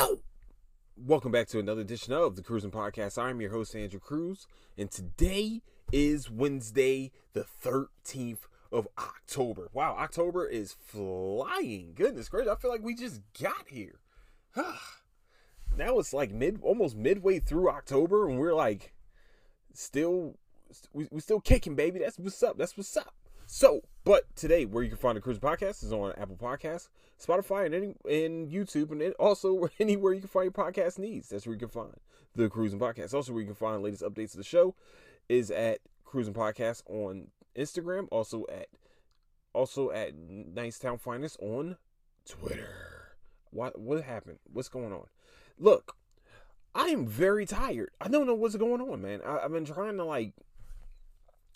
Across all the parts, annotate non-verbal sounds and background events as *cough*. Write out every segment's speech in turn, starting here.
Yo! Welcome back to another edition of the Crewsin Podcast. I'm your host, Andrew Crews, and today is Wednesday, the 13th of October. Wow, October is flying. Goodness gracious, I feel like we just got here. *sighs* now it's like mid, almost midway through October, and we're like still, we, we still kicking, baby. That's what's up. That's what's up. So, but today, where you can find the Crewsin Podcast is on Apple Podcasts, Spotify, and any and YouTube, and also *laughs* anywhere you can find your podcast needs. That's where you can find the Crewsin Podcast. Also, where you can find latest updates of the show is at Crewsin Podcast on Instagram. Also at also at Nicetown Finest on Twitter. What what happened? What's going on? Look, I am very tired. I don't know what's going on, man. I, I've been trying to like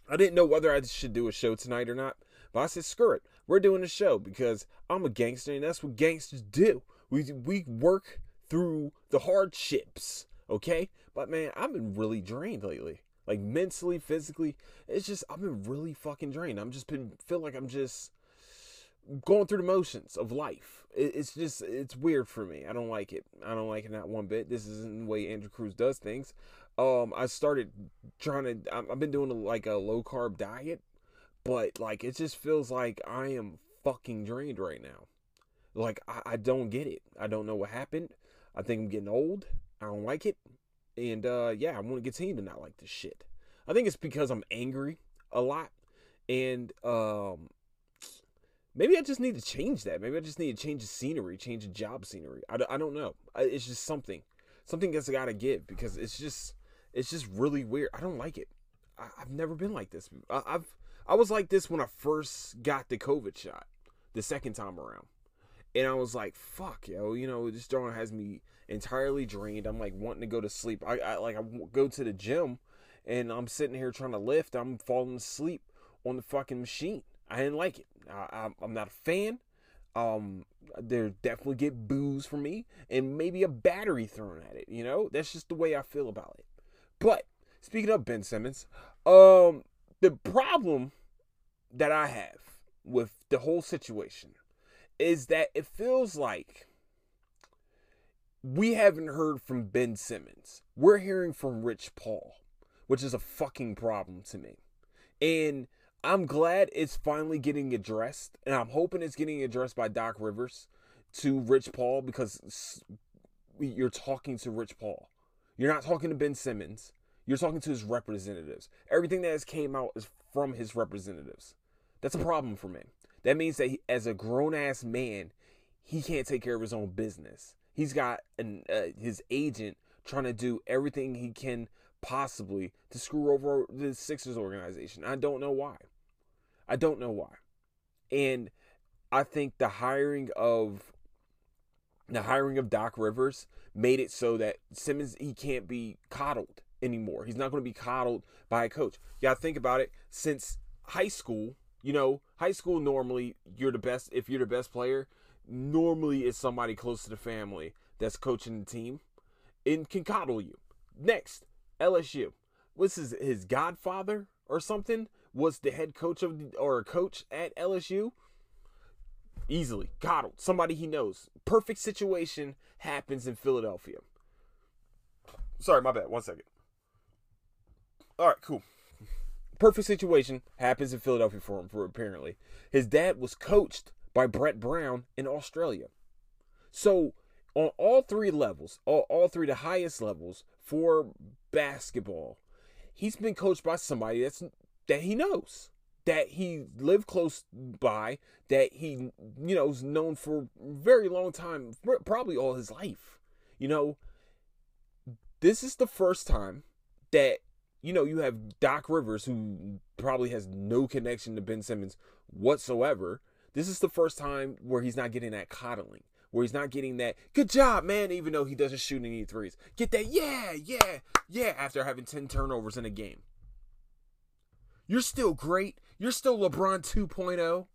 I didn't know whether I should do a show tonight or not, but I said, screw it. We're doing a show because I'm a gangster and that's what gangsters do. We, we work through the hardships, okay? But man, I've been really drained lately. Like mentally, physically. It's just, I've been really fucking drained. I'm just been, feel like I'm just going through the motions of life. It's just, it's weird for me. I don't like it. I don't like it not one bit. This isn't the way Andrew Crews does things um I started trying to I've been doing like a low carb diet, but like it just feels like I am fucking drained right now. Like I, I don't get it. I don't know what happened. I think I'm getting old. I don't like it. And uh yeah, I want to continue to not like this shit. I think it's because I'm angry a lot. And um maybe I just need to change that. Maybe I just need to change the scenery, change the job scenery. I, I don't know. It's just something. Something that's got to give because it's just it's just really weird. I don't like it. I, have never been like this. I, I've I was like this when I first got the COVID shot, the second time around, and I was like, "Fuck, yo, you know, this joint has me entirely drained. I'm like wanting to go to sleep. I, I like I go to the gym, and I'm sitting here trying to lift. I'm falling asleep on the fucking machine. I didn't like it. I, I'm not a fan. Um, there definitely get booze from me, and maybe a battery thrown at it. You know, that's just the way I feel about it. But speaking of Ben Simmons, um, the problem that I have with the whole situation is that it feels like we haven't heard from Ben Simmons. We're hearing from Rich Paul, which is a fucking problem to me. And I'm glad it's finally getting addressed, and I'm hoping it's getting addressed by Doc Rivers to Rich Paul because you're talking to Rich Paul. You're not talking to Ben Simmons. You're talking to his representatives. Everything that has came out is from his representatives. That's a problem for me. That means that he, as a grown ass man, he can't take care of his own business. He's got an, uh, his agent trying to do everything he can possibly to screw over the Sixers organization. I don't know why. I don't know why. And I think the hiring of the hiring of Doc Rivers made it so that Simmons he can't be coddled anymore. He's not going to be coddled by a coach. You got to think about it. Since high school, you know, high school normally you're the best. If you're the best player, normally it's somebody close to the family that's coaching the team and can coddle you. Next, LSU. What's his his godfather or something was the head coach of or a coach at LSU easily coddled somebody he knows perfect situation happens in philadelphia sorry my bad one second all right cool. Perfect situation happens in philadelphia for him for apparently. His dad was coached by brett brown in australia. So on all three levels all, all three the highest levels for basketball he's been coached by somebody that's that he knows that he lived close by, that he, you know, is known for very long time, probably all his life. You know, this is the first time that, you know, you have Doc Rivers, who probably has no connection to Ben Simmons whatsoever. This is the first time where he's not getting that coddling, where he's not getting that good job, man, even though he doesn't shoot any threes. Get that, yeah, yeah, yeah, after having 10 turnovers in a game. You're still great. You're still LeBron 2.0.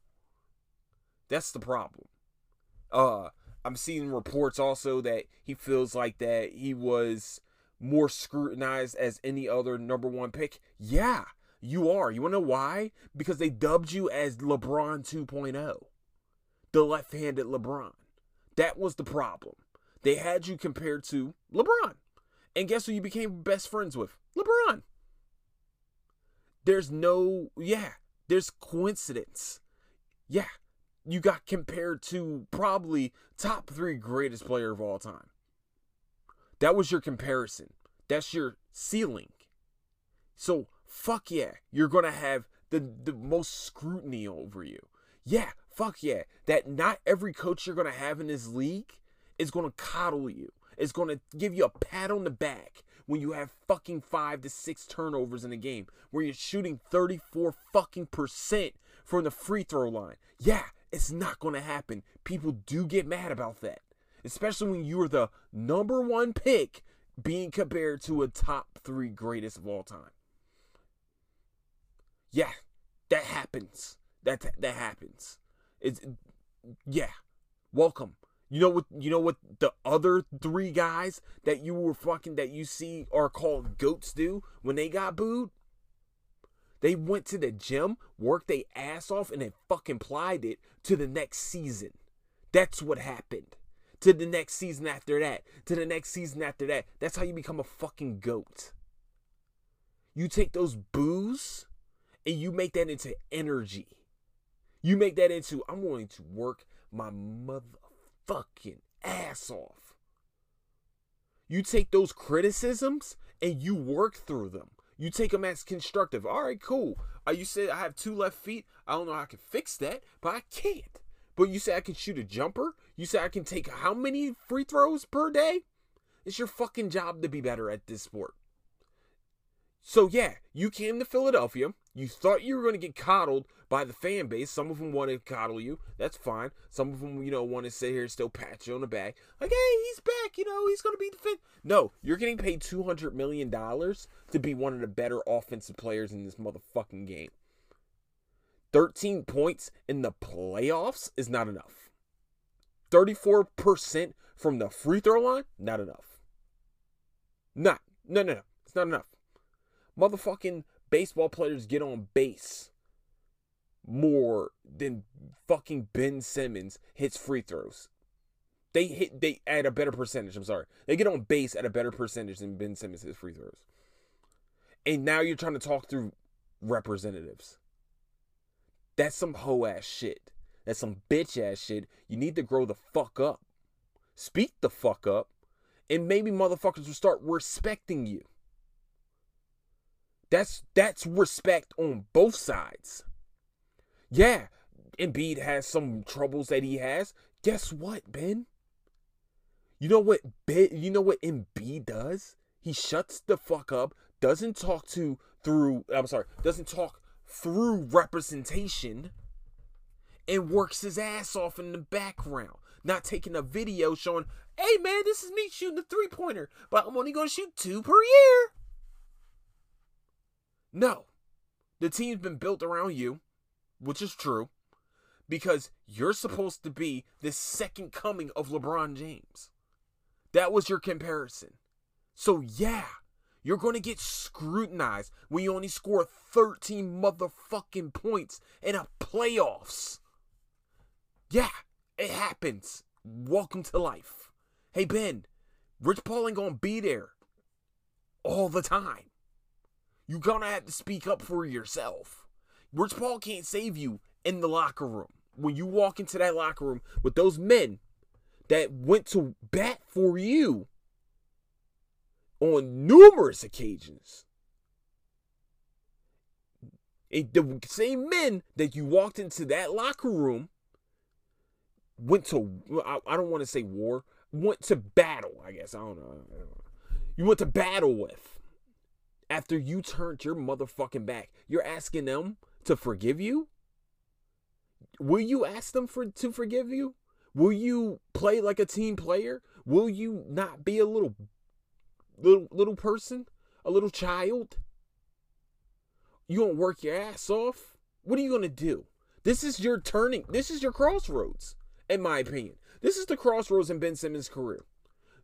That's the problem. Uh, I'm seeing reports also that he feels like that he was more scrutinized as any other number one pick. Yeah, you are. You want to know why? Because they dubbed you as LeBron 2.0, the left handed LeBron. That was the problem. They had you compared to LeBron. And guess who you became best friends with? LeBron. There's no, yeah, there's coincidence. Yeah, you got compared to probably top three greatest player of all time. That was your comparison. That's your ceiling. So fuck yeah, you're gonna have the the most scrutiny over you. Yeah, fuck yeah. That not every coach you're gonna have in this league is gonna coddle you. Is gonna give you a pat on the back when you have fucking five to six turnovers in a game, where you're shooting 34 fucking percent from the free throw line. Yeah, it's not gonna happen. People do get mad about that. Especially when you're the number one pick being compared to a top three greatest of all time. Yeah, that happens. That that happens. It's yeah. Welcome. You know what? You know what the other three guys that you were fucking that you see are called goats do when they got booed. They went to the gym, worked their ass off, and then fucking plied it to the next season. That's what happened. To the next season after that. To the next season after that. That's how you become a fucking goat. You take those boos and you make that into energy. You make that into, I'm going to work my motherfucking ass off. You take those criticisms and you work through them. You take them as constructive. All right, cool. Uh, you said I have two left feet. I don't know how I can fix that, but I can't. But you say I can shoot a jumper. You say I can take how many free throws per day? It's your fucking job to be better at this sport. So yeah, you came to Philadelphia. You thought you were going to get coddled by the fan base. Some of them want to coddle you. That's fine. Some of them, you know, want to sit here and still pat you on the back. Like, hey, he's back. You know, he's going to be the defend. No, you're getting paid $200 million to be one of the better offensive players in this motherfucking game. 13 points in the playoffs is not enough. 34% from the free throw line, not enough. Not. No, no, no. It's not enough. Motherfucking baseball players get on base more than fucking Ben Simmons hits free throws. They hit they at a better percentage. I'm sorry. They get on base at a better percentage than Ben Simmons hits free throws. And now you're trying to talk through representatives. That's some hoe ass shit. That's some bitch ass shit. You need to grow the fuck up. Speak the fuck up. And maybe motherfuckers will start respecting you. That's that's respect on both sides. Yeah, Embiid has some troubles that he has. Guess what, Ben? You know what Ben, you know what Embiid does? He shuts the fuck up, doesn't talk to through I'm sorry, doesn't talk through representation and works his ass off in the background. Not taking a video showing, hey man, this is me shooting a three pointer, but I'm only gonna shoot two per year. No. The team's been built around you, which is true, because you're supposed to be the second coming of LeBron James. That was your comparison. So, yeah, you're going to get scrutinized when you only score 13 motherfucking points in a playoffs. Yeah, it happens. Welcome to life. Hey, Ben, Rich Paul ain't going to be there all the time. You're gonna have to speak up for yourself. Rich Paul can't save you in the locker room. When you walk into that locker room with those men that went to bat for you on numerous occasions. the same men that you walked into that locker room went to I, I don't want to say war, went to battle, I guess. I don't know. You went to battle with after you turned your motherfucking back. You're asking them to forgive you? Will you ask them for to forgive you? Will you play like a team player? Will you not be a little little little person? A little child? You gonna work your ass off? What are you gonna do? This is your turning. This is your crossroads, in my opinion. This is the crossroads in Ben Simmons' career.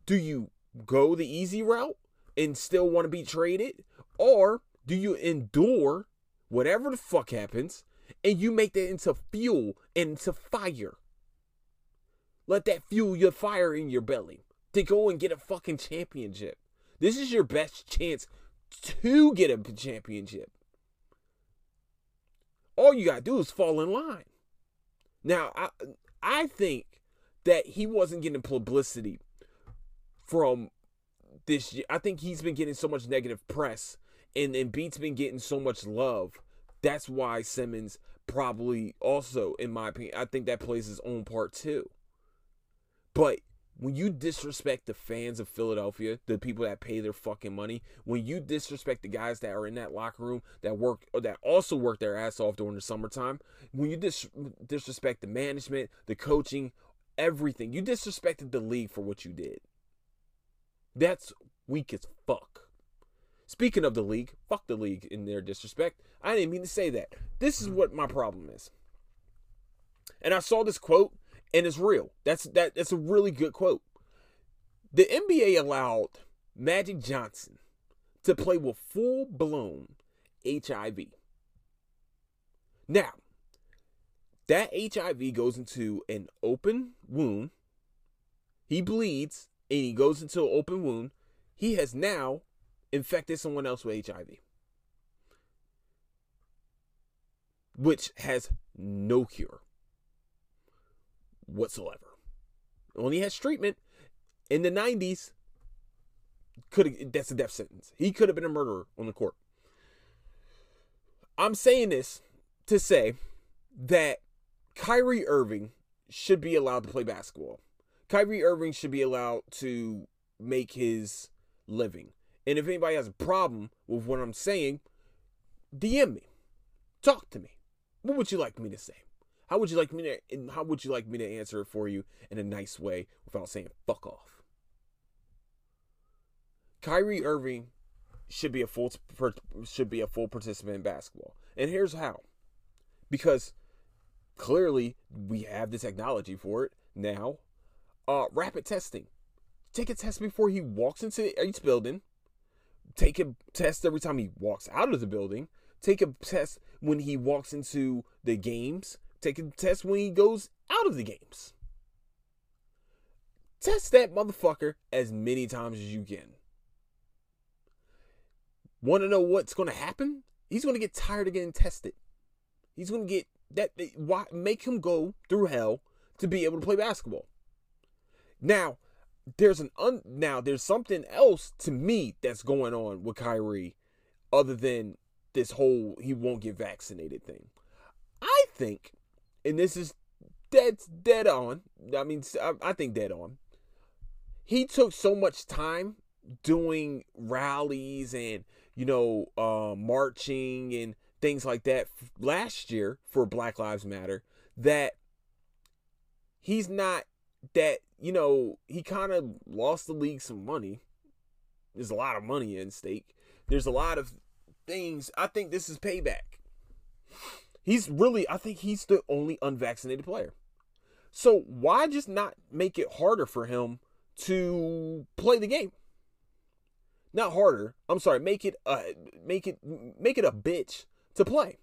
Do you go the easy route and still want to be traded? Or do you endure whatever the fuck happens and you make that into fuel and into fire? Let that fuel your fire in your belly. to go and get a fucking championship. This is your best chance to get a championship. All you got to do is fall in line. Now, I I think that he wasn't getting publicity from this year. I think he's been getting so much negative press and and Beats been getting so much love. That's why Simmons probably also, in my opinion, I think that plays his own part too. But when you disrespect the fans of Philadelphia, the people that pay their fucking money, when you disrespect the guys that are in that locker room that work or that also work their ass off during the summertime, when you dis- disrespect the management, the coaching, everything, you disrespected the league for what you did. That's weak as fuck. Speaking of the league, fuck the league in their disrespect. I didn't mean to say that. This is what my problem is. And I saw this quote and it's real. That's that that's a really good quote. The NBA allowed Magic Johnson to play with full blown HIV. Now, that HIV goes into an open wound. He bleeds and he goes into an open wound. He has now infected someone else with HIV, which has no cure whatsoever. Only has treatment. In the 90s, could that's a death sentence. He could have been a murderer on the court. I'm saying this to say that Kyrie Irving should be allowed to play basketball. Kyrie Irving should be allowed to make his living. And if anybody has a problem with what I'm saying, DM me. Talk to me. What would you like me to say? How would you like me to how would you like me to answer it for you in a nice way without saying fuck off? Kyrie Irving should be a full should be a full participant in basketball. And here's how. Because clearly we have the technology for it now. Uh rapid testing. Take a test before he walks into each building take a test every time he walks out of the building. Take a test when he walks into the games. Take a test when he goes out of the games. Test that motherfucker as many times as you can. Want to know what's going to happen? He's going to get tired of getting tested. He's going to get that. Why make him go through hell to be able to play basketball? Now, there's an un now there's something else to me that's going on with Kyrie other than this whole he won't get vaccinated thing. I think, and this is dead dead on. I mean, I, I think dead on. He took so much time doing rallies and you know uh, marching and things like that last year for Black Lives Matter that he's not that you know he kind of lost the league some money. There's a lot of money in stake. There's a lot of things. I think this is payback. He's really, I think he's the only unvaccinated player. So why just not make it harder for him to play the game? Not harder. I'm sorry. Make it uh make it make it a bitch to play.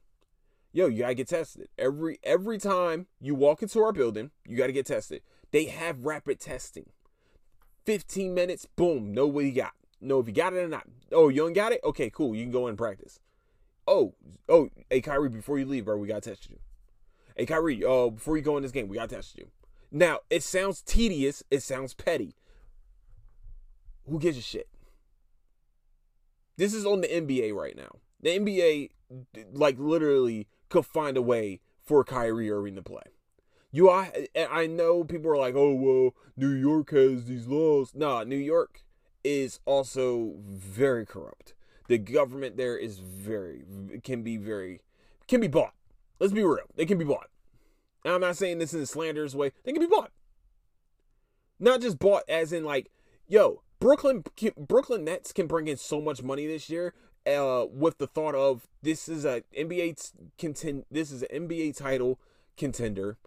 Yo, you gotta get tested every every time you walk into our building. You gotta get tested. They have rapid testing. 15 minutes, boom, know what you got. Know if you got it or not. Oh, you don't got it? Okay, cool. You can go in and practice. Oh, oh, hey Kyrie, before you leave, bro, we gotta test you. Hey Kyrie, uh, before you go in this game, we gotta test you. Now, it sounds tedious, it sounds petty. Who gives a shit? This is on the NBA right now. The NBA, like, literally could find a way for Kyrie Irving to play. You I I know people are like, oh well, New York has these laws. Nah, New York is also very corrupt. The government there is very can be very can be bought. Let's be real. They can be bought. And I'm not saying this in a slanderous way. They can be bought. Not just bought as in like, yo, Brooklyn Brooklyn Nets can bring in so much money this year uh, with the thought of this is a NBA contend this is an NBA title contender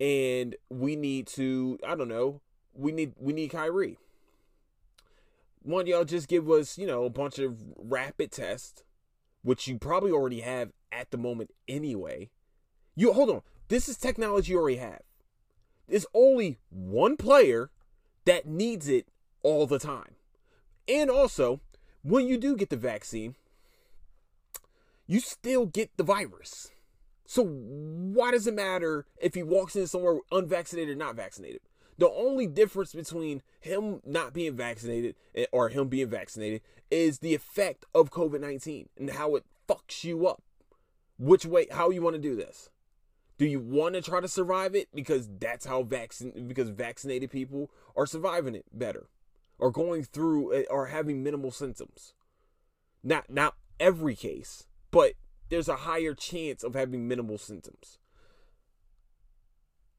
and we need to I don't know we need we need Kyrie. One y'all just give us you know a bunch of rapid tests, which you probably already have at the moment anyway. You hold on, this is technology you already have. There's only one player that needs it all the time. And also, when you do get the vaccine, you still get the virus. So why does it matter if he walks in somewhere unvaccinated or not vaccinated? The only difference between him not being vaccinated or him being vaccinated is the effect of COVID 19 and how it fucks you up. Which way, how you want to do this? Do you want to try to survive it because that's how vaccine because vaccinated people are surviving it better or going through eh, or having minimal symptoms? Not not every case, but there's a higher chance of having minimal symptoms.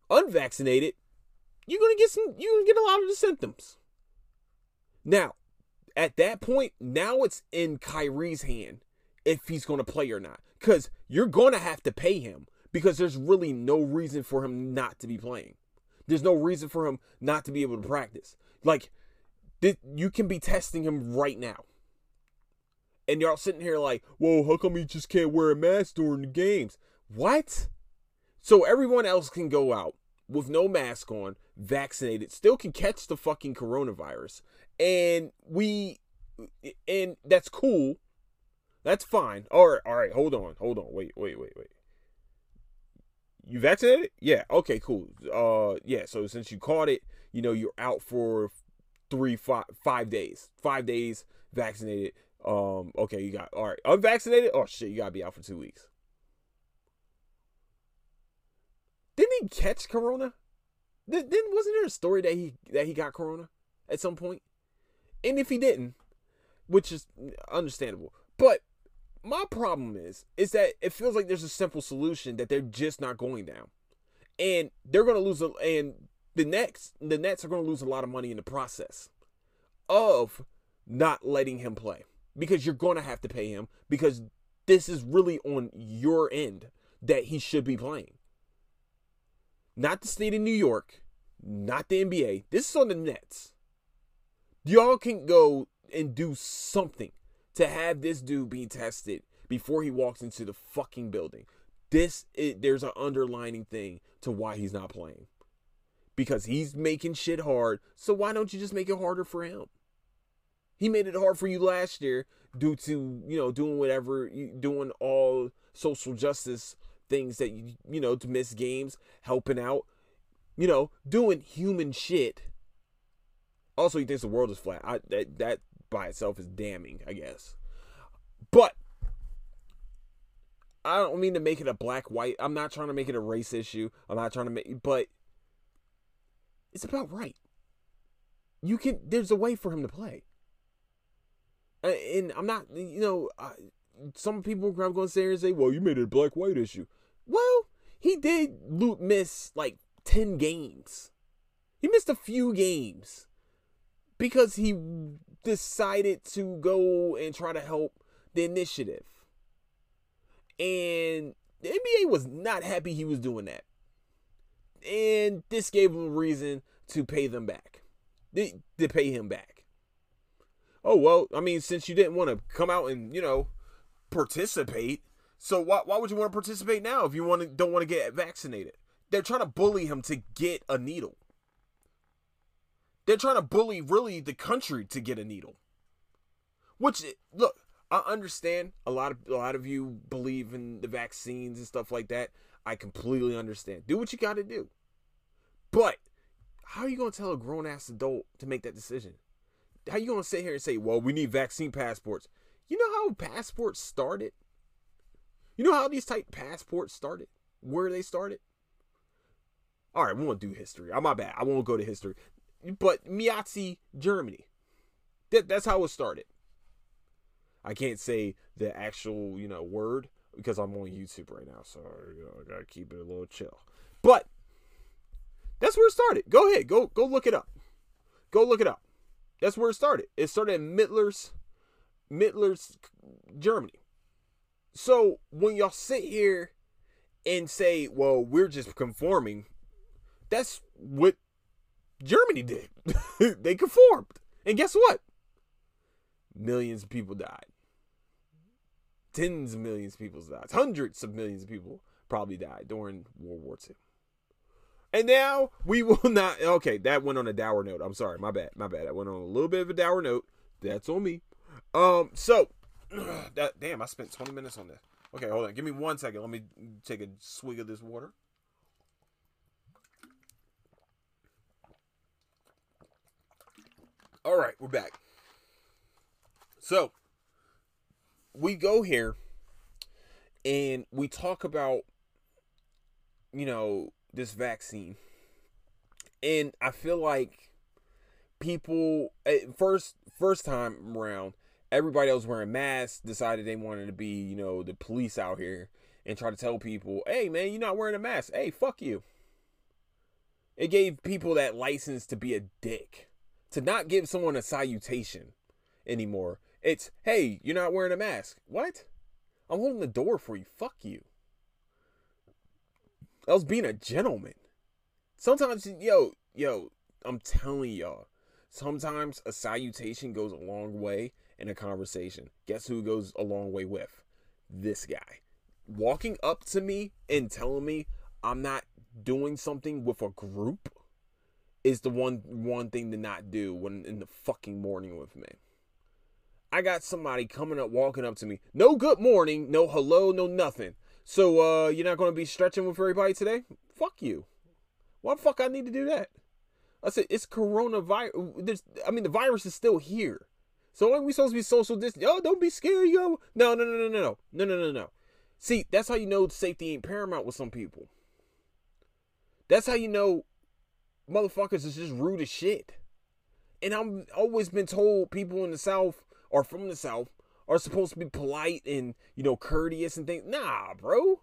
Unvaccinated, you're gonna get some you're gonna get a lot of the symptoms. Now, at that point, now it's in Kyrie's hand if he's gonna play or not. Because you're gonna have to pay him because there's really no reason for him not to be playing. There's no reason for him not to be able to practice. Like, you can be testing him right now. And you're all sitting here like, whoa, how come he just can't wear a mask during the games? What? So everyone else can go out with no mask on, vaccinated, still can catch the fucking coronavirus. And we, and that's cool. That's fine. All right, all right, hold on, hold on, wait, wait, wait, wait. You vaccinated? Yeah. Okay. Cool. Uh. Yeah. So since you caught it, you know you're out for three, five, five days. Five days vaccinated. Um. Okay. You got all right. Unvaccinated? Oh shit! You gotta be out for two weeks. Didn't he catch corona? Then wasn't there a story that he that he got corona at some point? And if he didn't, which is understandable, but my problem is is that it feels like there's a simple solution that they're just not going down, and they're gonna lose. A, and the next the Nets are gonna lose a lot of money in the process of not letting him play because you're gonna have to pay him because this is really on your end that he should be playing not the state of New York, not the NBA. This is on the Nets. Y'all can go and do something to have this dude be tested before he walks into the fucking building. This there's an underlining thing to why he's not playing. Because he's making shit hard. So why don't you just make it harder for him? He made it hard for you last year due to, you know, doing whatever, doing all social justice things that you you know to miss games, helping out, you know, doing human shit. Also, he thinks the world is flat. I, that that by itself is damning, I guess. But I don't mean to make it a black white. I'm not trying to make it a race issue. I'm not trying to make, but it's about right. You can. There's a way for him to play. And I'm not, you know, some people are going to and say, "Well, you made it a black white issue." Well, he did miss like 10 games. He missed a few games because he decided to go and try to help the initiative. And the NBA was not happy he was doing that. And this gave him a reason to pay them back. To pay him back. Oh, well, I mean, since you didn't want to come out and, you know, participate, so why, why would you want to participate now if you want to don't want to get vaccinated? They're trying to bully him to get a needle. They're trying to bully really the country to get a needle. Which look, I understand a lot of a lot of you believe in the vaccines and stuff like that. I completely understand. Do what you got to do. But how are you going to tell a grown ass adult to make that decision? How are you going to sit here and say, "Well, we need vaccine passports"? You know how passports started? You know how these type passports started? Where they started? All right, we won't do history. I'm my bad. I won't go to history. But Nazi Germany. That, that's how it started. I can't say the actual, you know, word because I'm on YouTube right now, so you know, I gotta keep it a little chill. But that's where it started. Go ahead, go go look it up. Go look it up. That's where it started. It started in Mittler's Mittler's Germany. So when y'all sit here and say, well, we're just conforming, that's what Germany did. *laughs* they conformed. And guess what? Millions of people died. Tens of millions of people died. Hundreds of millions of people probably died during World War II. And now we will *laughs* not. Okay, that went on a dour note. I'm sorry, my bad, my bad. I went on a little bit of a dour note. That's on me. Um, so *clears throat* that damn, I spent 20 minutes on this. Okay, hold on. Give me one second. Let me take a swig of this water. All right, we're back. So we go here and we talk about you know this vaccine and i feel like people eh, first first time around everybody else wearing masks decided they wanted to be you know the police out here and try to tell people hey man you're not wearing a mask. Hey fuck you. It gave people that license to be a dick to not give someone a salutation anymore. It's hey you're not wearing a mask. What? I'm holding the door for you. Fuck you. I was being a gentleman. Sometimes, yo, yo, I'm telling y'all, sometimes a salutation goes a long way in a conversation. Guess who goes a long way with? This guy. Walking up to me and telling me I'm not doing something with a group is the one one thing to not do when in the fucking morning with me. I got somebody coming up walking up to me. No good morning, no hello, no nothing. So uh, you're not to be stretching with everybody today? Fuck you. Why the fuck I need to do that? I said it's coronavirus. I mean, the virus is still here. So are we supposed to be social distance? Yo, don't be scared, yo. No, no, no, no, no, no, no, no, no. See, that's how you know safety ain't paramount with some people. That's how you know motherfuckers is just rude as shit. And I've always been told people in the South or from the South are supposed to be polite and, you know, courteous and things. Nah, bro.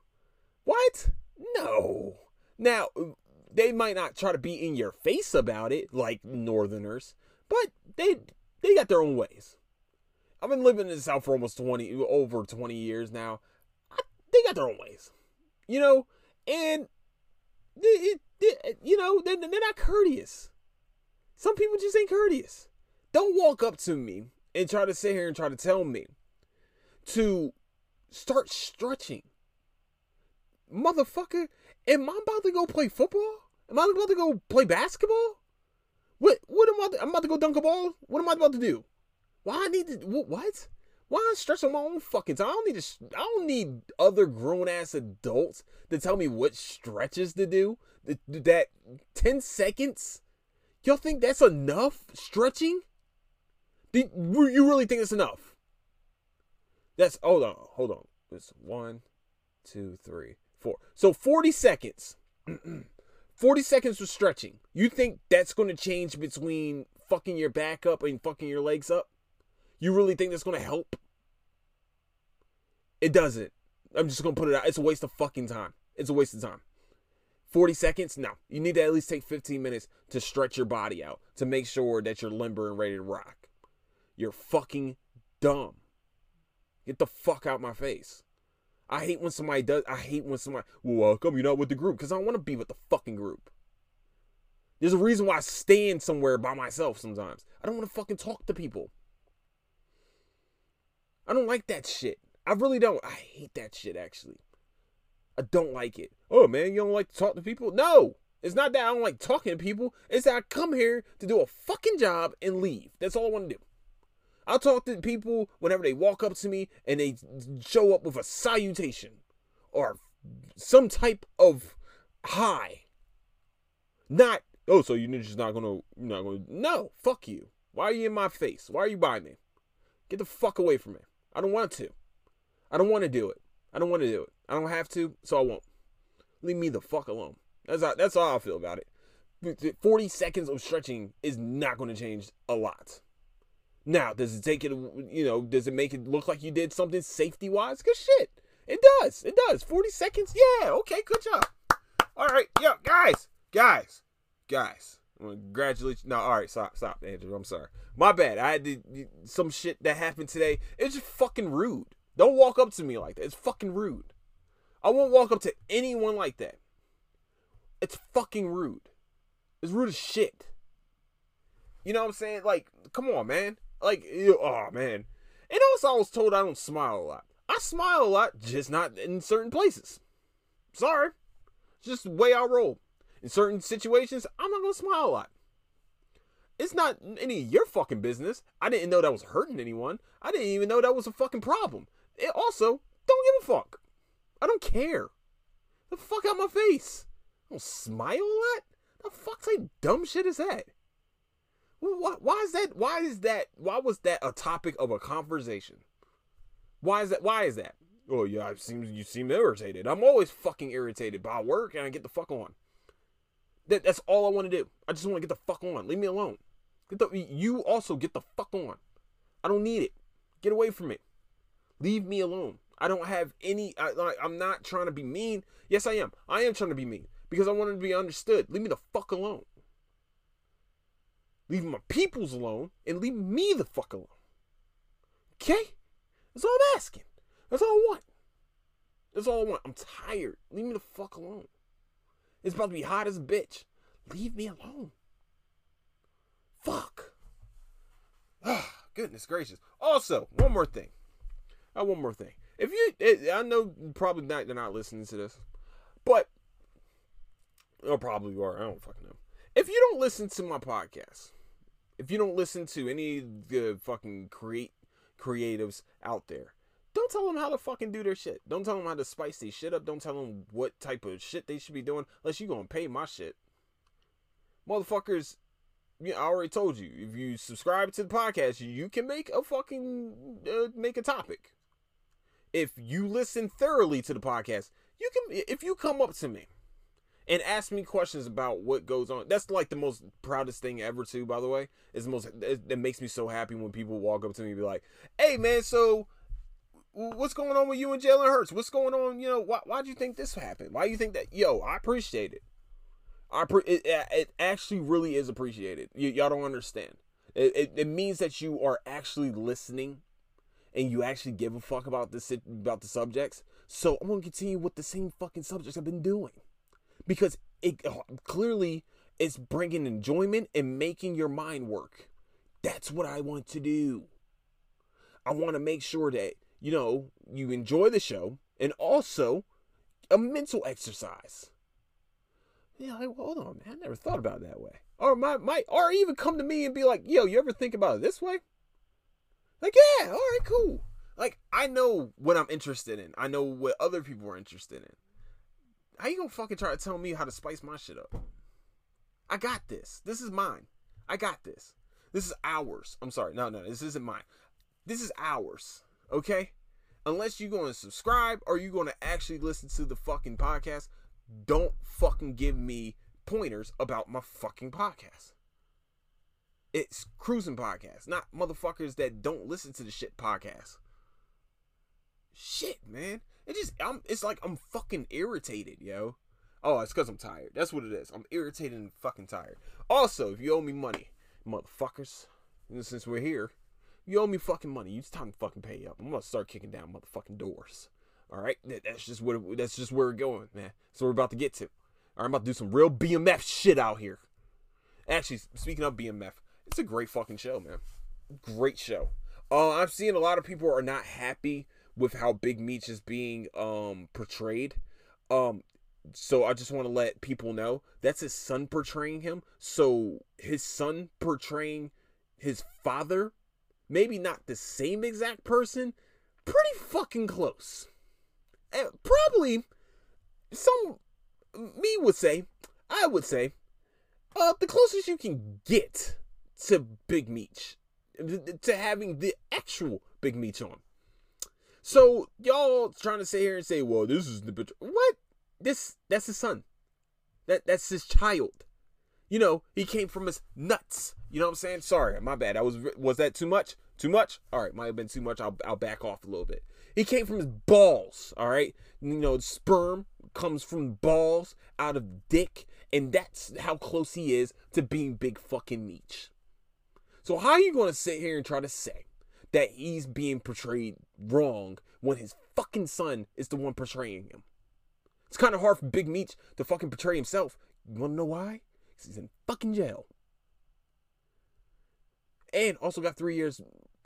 What? No. Now, they might not try to be in your face about it like northerners, but they they got their own ways. I've been living in the South for almost 20 over 20 years now. I, they got their own ways. You know, and it, you know, they're, they're not courteous. Some people just ain't courteous. Don't walk up to me and try to sit here and try to tell me to start stretching. Motherfucker, am I about to go play football? Am I about to go play basketball? What what am I I'm about to go dunk a ball? What am I about to do? Why I need to what? Why I stretch on my own fucking time? I don't need to I don't need other grown ass adults to tell me what stretches to do. That 10 seconds? Y'all think that's enough stretching? Do you really think it's enough? That's hold on, hold on. It's one, two, three, four. So 40 seconds. *clears throat* 40 seconds of stretching. You think that's going to change between fucking your back up and fucking your legs up? You really think that's going to help? It doesn't. I'm just going to put it out. It's a waste of fucking time. It's a waste of time. 40 seconds? No. You need to at least take 15 minutes to stretch your body out to make sure that you're limber and ready to rock. You're fucking dumb. Get the fuck out my face. I hate when somebody does. I hate when somebody. Well, how come you're not with the group? Because I don't want to be with the fucking group. There's a reason why I stand somewhere by myself sometimes. I don't want to fucking talk to people. I don't like that shit. I really don't. I hate that shit actually. I don't like it. Oh man, you don't like to talk to people? No. It's not that I don't like talking to people. It's that I come here to do a fucking job and leave. That's all I want to do. I'll talk to people whenever they walk up to me and they show up with a salutation or some type of hi. Not, oh, so you're just not gonna, you're not gonna, no, fuck you. Why are you in my face? Why are you by me? Get the fuck away from me. I don't want to. I don't want to do it. I don't want to do it. I don't have to, so I won't. Leave me the fuck alone. That's how, that's how I feel about it. 40 seconds of stretching is not going to change a lot. Now, does it take it, you know, does it make it look like you did something safety wise? Good shit. It does. It does. 40 seconds? Yeah. Okay. Good job. All right. Yo, guys, guys, guys. Congratulations. No, all right. Stop, stop, Andrew. I'm sorry. My bad. I had to, some shit that happened today. It's just fucking rude. Don't walk up to me like that. It's fucking rude. I won't walk up to anyone like that. It's fucking rude. It's rude as shit. You know what I'm saying? Like, come on, man. Like, oh man. And also, I was told I don't smile a lot. I smile a lot, just not in certain places. Sorry. It's just the way I roll. In certain situations, I'm not gonna smile a lot. It's not any of your fucking business. I didn't know that was hurting anyone. I didn't even know that was a fucking problem. It also, don't give a fuck. I don't care. The fuck out my face. I don't smile a lot. The fuck type dumb shit is that? Why, why is that? Why is that? Why was that a topic of a conversation? Why is that? Why is that? Oh yeah, it seems you seem irritated. I'm always fucking irritated by work, and I get the fuck on. That, that's all I want to do. I just want to get the fuck on. Leave me alone. Get the, you also get the fuck on. I don't need it. Get away from it. Leave me alone. I don't have any. I, like, I'm not trying to be mean. Yes, I am. I am trying to be mean because I want to be understood. Leave me the fuck alone. Leave my peoples alone and leave me the fuck alone. Okay? That's all I'm asking. That's all I want. That's all I want. I'm tired. Leave me the fuck alone. It's about to be hot as a bitch. Leave me alone. Fuck. Ah, goodness gracious. Also, one more thing. Uh, one more thing. If you, it, I know probably not, they're not listening to this, but, or probably you are. I don't fucking know. If you don't listen to my podcast, if you don't listen to any of the fucking create creatives out there, don't tell them how to fucking do their shit. Don't tell them how to spice their shit up. Don't tell them what type of shit they should be doing unless you gonna pay my shit. Motherfuckers, I already told you. If you subscribe to the podcast, you can make a fucking uh, make a topic. If you listen thoroughly to the podcast, you can. If you come up to me and ask me questions about what goes on, that's like the most proudest thing ever. Too, by the way, is the most. It, it makes me so happy when people walk up to me and be like, "Hey, man, so." What's going on with you and Jalen Hurts? What's going on? You know, why why'd you think this happened? Why do you think that? Yo, I appreciate it. I pre- it, it actually really is appreciated. Y- y'all don't understand. It, it, it means that you are actually listening and you actually give a fuck about this about the subjects. So I'm gonna continue with the same fucking subjects I've been doing because it clearly is bringing enjoyment and making your mind work. That's what I want to do. I want to make sure that you know you enjoy the show and also a mental exercise. Yeah, like, well, hold on, man. I never thought about it that way. Or my, my or even come to me and be like, yo, you ever think about it this way? Like, yeah, all right, cool. Like, I know what I'm interested in. I know what other people are interested in. How you gonna fucking try to tell me how to spice my shit up? I got this. This is mine. I got this. This is ours. I'm sorry. No, no, this isn't mine. This is ours. Okay? Unless you're gonna subscribe or you're gonna actually listen to the fucking podcast, don't fucking give me pointers about my fucking podcast. It's Crewsin podcast, not motherfuckers that don't listen to the shit podcast. Shit, man. It just I'm it's like I'm fucking irritated, yo. Oh, it's cuz I'm tired. That's what it is. I'm irritated and fucking tired. Also, if you owe me money, motherfuckers, since we're here, you owe me fucking money. It's time to fucking pay up. I'm gonna start kicking down motherfucking doors. All right, that's just what that's just where we're going, man. So we're about to get to. All right, I'm about to do some real BMF shit out here. Actually, speaking of BMF, it's a great fucking show, man. Great show. Uh, I'm seeing a lot of people are not happy with how Big Meech is being um portrayed. Um, so I just want to let people know that's his son portraying him. So his son portraying his father, maybe not the same exact person, pretty fucking close. And probably some me would say, I would say, uh, the closest you can get to Big Meech, to having the actual Big Meech on. So y'all trying to sit here and say, well, this is the what? This that's his son. That that's his child. You know, he came from his nuts. You know what I'm saying? Sorry, my bad. I was was that too much? Too much? All right, might have been too much. I'll I'll back off a little bit. He came from his balls. All right, you know, sperm comes from balls out of dick, and that's how close he is to being big fucking Meech. So how are you gonna sit here and try to say that he's being portrayed wrong when his fucking son is the one portraying him? It's kind of hard for Big Meech to fucking portray himself. You wanna know why? Because he's in fucking jail. And also got three years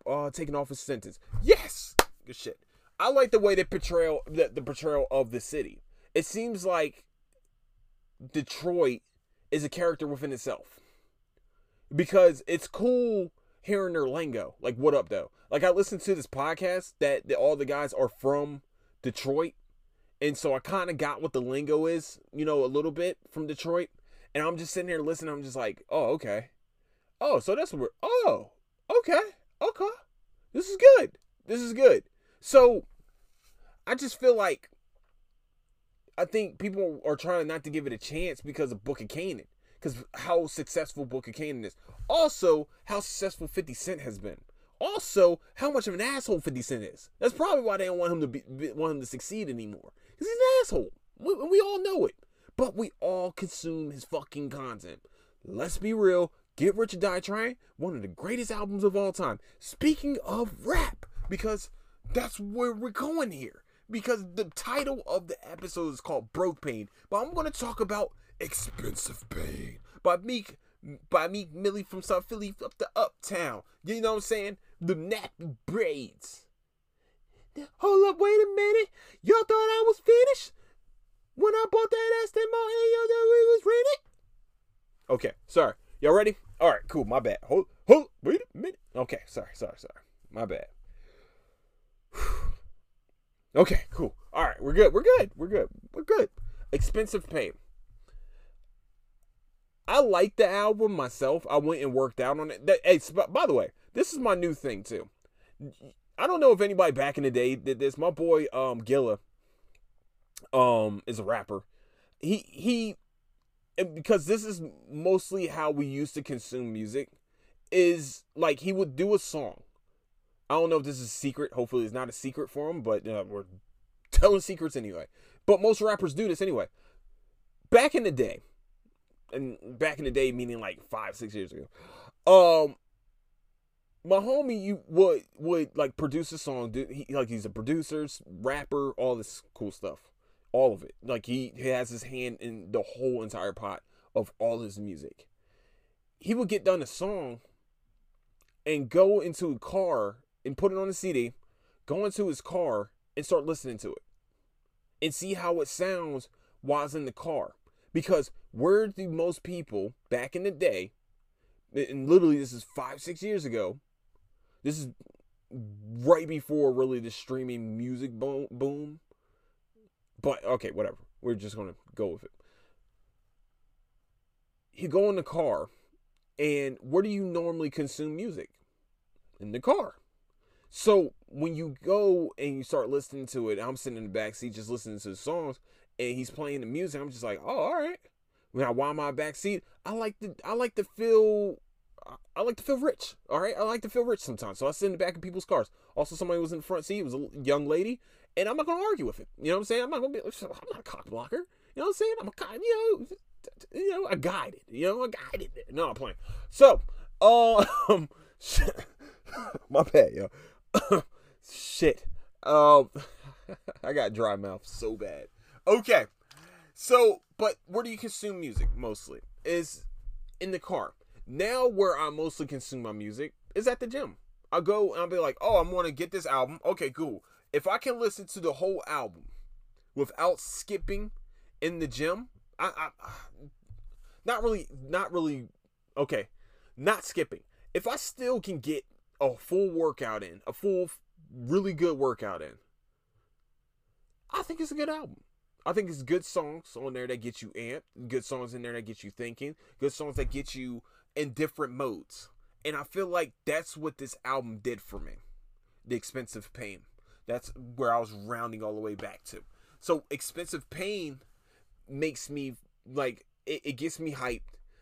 uh taken off his sentence. Yes! Good shit. I like the way they portrayal the, the portrayal of the city. It seems like Detroit is a character within itself. Because it's cool hearing their lingo. Like, what up, though? Like, I listened to this podcast that, that all the guys are from Detroit. And so I kind of got what the lingo is, you know, a little bit from Detroit. And I'm just sitting here listening. I'm just like, oh, okay. Oh, so that's what we're, oh, okay, okay. This is good. This is good. So I just feel like I think people are trying not to give it a chance because of Book of Kanan. Because how successful Book of Kanan is. Also, how successful 50 Cent has been. Also, how much of an asshole 50 Cent is. That's probably why they don't want him to be, want him to succeed anymore. Because he's an asshole. We, we all know it. But we all consume his fucking content. Let's be real. Get Rich or Die Trying, one of the greatest albums of all time. Speaking of rap, because that's where we're going here. Because the title of the episode is called Broke Pain, but I'm going to talk about Expensive Pain by Meek by Meek Millie from South Philly up to Uptown. You know what I'm saying? The nappy braids. Hold up, wait a minute. Y'all thought I was finished? When I bought that Aston Martin, y'all thought we was ready? Okay, sorry. Y'all ready? All right, cool. My bad. Hold, hold, wait a minute. Okay, sorry, sorry, sorry. My bad. *sighs* okay, cool. All right, we're good. We're good. We're good. We're good. Expensive Pain. I like the album myself. I went and worked out on it. That, hey, by the way, this is my new thing too. I don't know if anybody back in the day did this. My boy um Gilla um is a rapper. He he because this is mostly how we used to consume music is like he would do a song i don't know if this is a secret hopefully it's not a secret for him but uh, we're *laughs* telling secrets anyway but most rappers do this anyway back in the day and back in the day meaning like five six years ago um my homie you would would like produce a song do he like he's a producer rapper all this cool stuff all of it. Like he, he has his hand in the whole entire pot of all his music. He would get done a song and go into a car and put it on a CD, go into his car and start listening to it and see how it sounds while it's in the car. Because where do most people back in the day, and literally this is five, six years ago, this is right before really the streaming music boom but okay, whatever. We're just gonna go with it. You go in the car, and where do you normally consume music? In the car. So when you go and you start listening to it, I'm sitting in the back seat just listening to the songs, and he's playing the music. I'm just like, oh, all right. When I'm my back seat? I like to I like to feel I like to feel rich. All right, I like to feel rich sometimes. So I sit in the back of people's cars. Also, somebody was in the front seat. It was a young lady, and I'm not going to argue with it. You know what I'm saying? I'm not to be. I'm not a cock blocker. You know what I'm saying? I'm a you know, you know, I guided. You know, I guided. No, I'm playing. So, um, *laughs* *laughs* my bad, yo. *coughs* shit. Um, *laughs* I got dry mouth so bad. Okay, so but where do you consume music mostly? Is in the car. Now, where I mostly consume my music is at the gym. I go and I'll be like, oh, I'm going to get this album. Okay, cool. If I can listen to the whole album without skipping in the gym, I, I *sighs* not really, not really. Okay, not skipping. If I still can get a full workout in, a full, really good workout in, I think it's a good album. I think it's good songs on there that get you amped, good songs in there that get you thinking, good songs that get you in different modes. And I feel like that's what this album did for me. The Expensive Pain. That's where I was rounding all the way back to. So Expensive Pain makes me like it, it gets me hyped.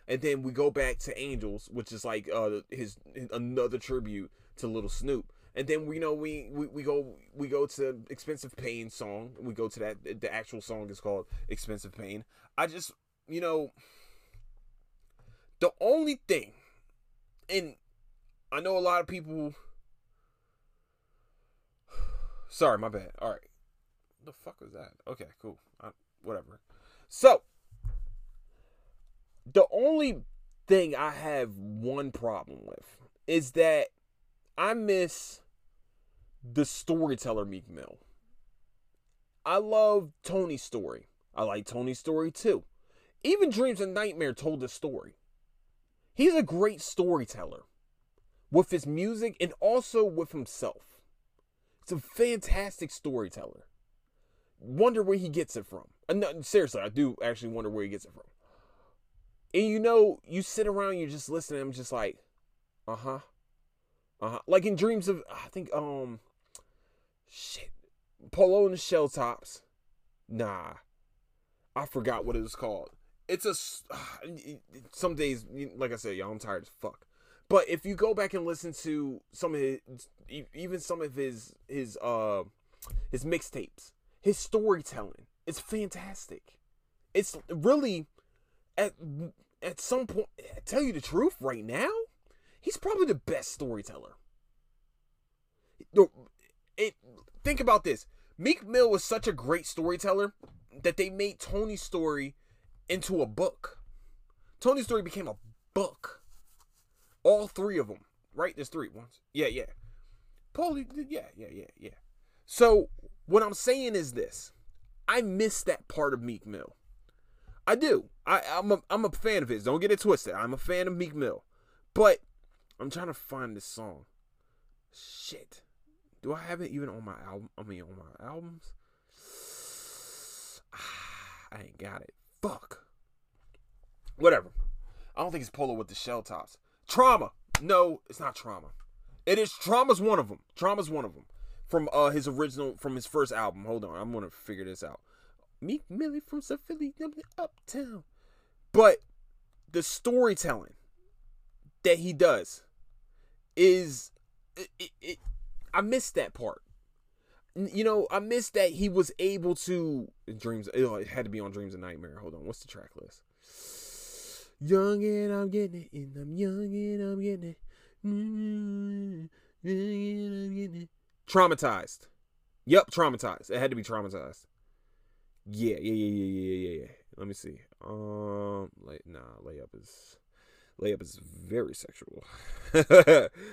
And then we go back to Angels, which is like uh his, his another tribute to Little Snoop. And then we you know we, we we go we go to Expensive Pain song. We go to that the actual song is called Expensive Pain. I just you know the only thing, and I know a lot of people. *sighs* Sorry, my bad. All right. the fuck was that? Okay, cool. Uh, whatever. So, the only thing I have one problem with is that I miss the storyteller Meek Mill. I love Tony's story. I like Tony's story too. even Dreams and Nightmare told the story. He's a great storyteller with his music and also with himself. It's a fantastic storyteller. Wonder where he gets it from. No, seriously, I do actually wonder where he gets it from. And you know, you sit around, you're just listening. I'm just like, uh huh, uh huh. Like in Dreams of, I think, um, shit, Polo and the Shell Tops. Nah, I forgot what it was called. It's a some days, like I said, y'all, I'm tired as fuck. But if you go back and listen to some of his, even some of his his uh his mixtapes, his storytelling, it's fantastic. It's really at at some point. I tell you the truth, right now, he's probably the best storyteller. It, think about this. Meek Mill was such a great storyteller that they made Tony's story into a book. Tony's story became a book. All three of them, right? There's three ones. Yeah, yeah. Paul, yeah, yeah, yeah, yeah. So what I'm saying is this: I miss that part of Meek Mill. I do. I, I'm a, I'm a fan of his. Don't get it twisted. I'm a fan of Meek Mill, but I'm trying to find this song. Shit. Do I have it even on my album? I mean, on my albums? *sighs* I ain't got it. Fuck. Whatever. I don't think it's Polo with the shell tops. Trauma. No, it's not Trauma. It is Trauma's one of them. Trauma's one of them from uh his original from his first album. Hold on, I'm gonna figure this out. Meek Millie from South Philly, uptown. But the storytelling that he does is it, it, I missed that part. You know, I missed that he was able to dreams. It had to be on Dreams and Nightmare. Hold on, what's the track list? Young and I'm getting it, and I'm young and I'm getting it. Mm-hmm. Traumatized. Yep, traumatized. It had to be traumatized. Yeah, yeah, yeah, yeah, yeah, yeah, yeah. Let me see. Um, like, nah, layup is layup is very sexual. *laughs*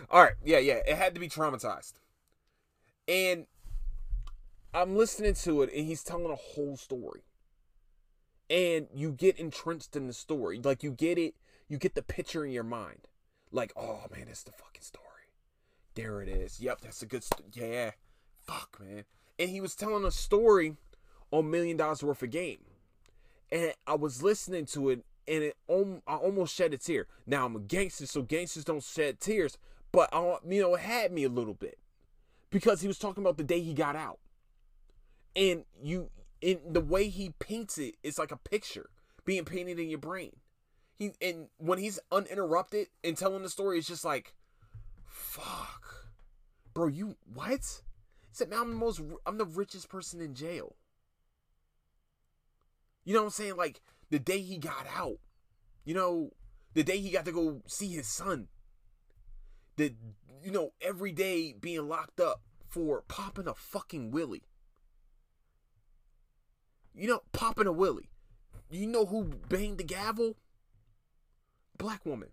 All right, yeah, yeah. It had to be traumatized, and I'm listening to it, and he's telling a whole story and you get entrenched in the story. Like you get it, you get the picture in your mind. Like, oh man, that's the fucking story. There it is. Yep, that's a good. Yeah, fuck man. And he was telling a story on Million Dollaz Worth of Game, and I was listening to it, and it I almost shed a tear. Now I'm a gangster, so gangsters don't shed tears, but I, you know, it had me a little bit because he was talking about the day he got out, and you in the way he paints it, it's like a picture being painted in your brain. He and when he's uninterrupted and telling the story, it's just like, fuck, bro, you what? He said, "Man, I'm the most, I'm the richest person in jail." You know what I'm saying? Like the day he got out, you know, the day he got to go see his son. The you know every day being locked up for popping a fucking willie. You know, popping a willie. You know who banged the gavel? Black woman.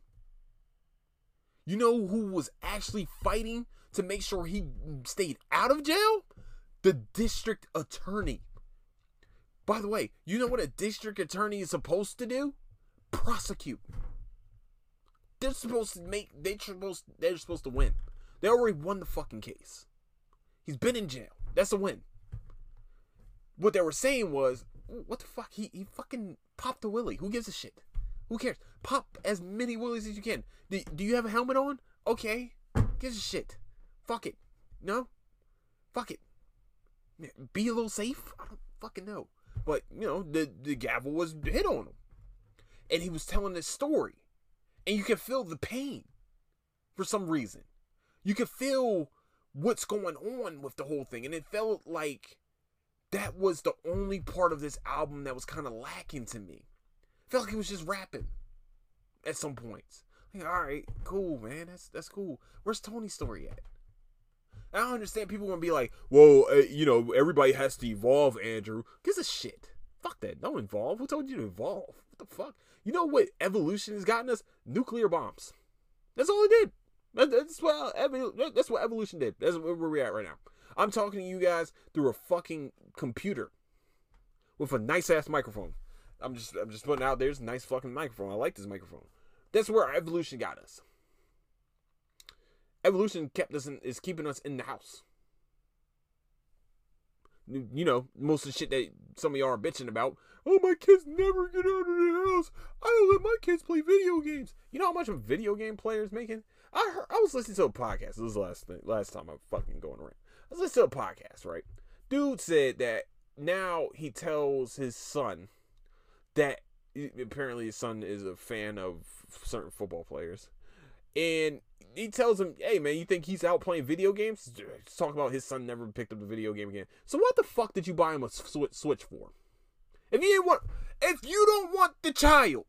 You know who was actually fighting to make sure he stayed out of jail? The district attorney. By the way, you know what a district attorney is supposed to do? Prosecute. They're supposed to make they're supposed they're supposed to win. They already won the fucking case. He's been in jail. That's a win what they were saying was, what the fuck? He he fucking popped a willy. Who gives a shit? Who cares? Pop as many willies as you can. Do, do you have a helmet on? Okay. Gives a shit. Fuck it. No? Fuck it. Be a little safe? I don't fucking know. But, you know, the, the gavel was hit on him. And he was telling this story. And you can feel the pain for some reason. You can feel what's going on with the whole thing. And it felt like that was the only part of this album that was kind of lacking to me. Felt like he was just rapping at some points. Like, all right, cool, man. That's that's cool. Where's Tony's story at? I don't understand. People want to be like, "Well, uh, you know, everybody has to evolve." Andrew, gives a shit. Fuck that. Don't evolve. Who told you to evolve? What the fuck? You know what evolution has gotten us? Nuclear bombs. That's all it did. That's what that's what evolution did. That's where we're at right now. I'm talking to you guys through a fucking computer with a nice ass microphone. I'm just I'm just putting out there's a nice fucking microphone. I like this microphone. That's where evolution got us. Evolution kept us in, is keeping us in the house. You know, most of the shit that some of y'all are bitching about. Oh, my kids never get out of the house. I don't let my kids play video games. You know how much a video game player is making? I heard, I was listening to a podcast. This was the last thing, last time I'm fucking going around. I was listening to a podcast, right? Dude said that now he tells his son that apparently his son is a fan of certain football players, and he tells him, "Hey man, you think he's out playing video games?" He's uh, talking about his son never picked up the video game again. So what the fuck did you buy him a Switch for? If you want, if you don't want the child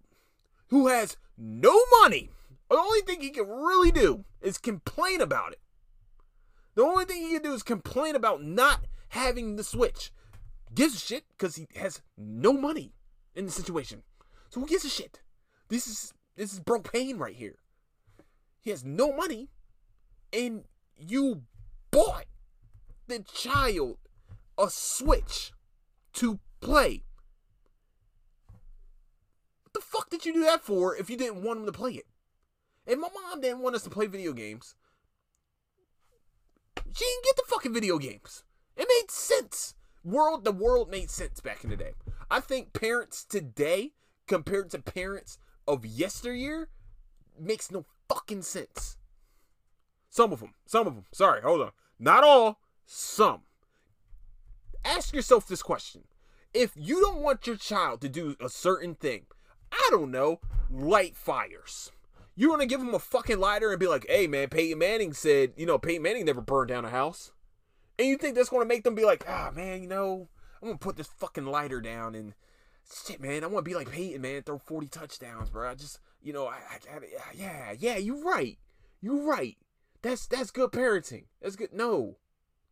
who has no money, the only thing he can really do is complain about it. The only thing he can do is complain about not having the Switch. Gives a shit because he has no money in the situation. So who gives a shit? This is this is broke pain right here. He has no money, and you bought the child a Switch to play. What the fuck did you do that for if you didn't want him to play it? If my mom didn't want us to play video games, she didn't get the fucking video games. It made sense. World, the world made sense back in the day. I think parents today, compared to parents of yesteryear, makes no fucking sense. Some of them, some of them. Sorry, hold on. Not all, some. Ask yourself this question. If you don't want your child to do a certain thing, I don't know, light fires. You're gonna give them a fucking lighter and be like, hey man, Peyton Manning said, you know, Peyton Manning never burned down a house. And you think that's gonna make them be like, ah man, you know, I'm gonna put this fucking lighter down and shit, man, I wanna be like Peyton, man, throw 40 touchdowns, bro. I just, you know, I, I, yeah, yeah, you're right. You're right. That's that's good parenting. That's good. No,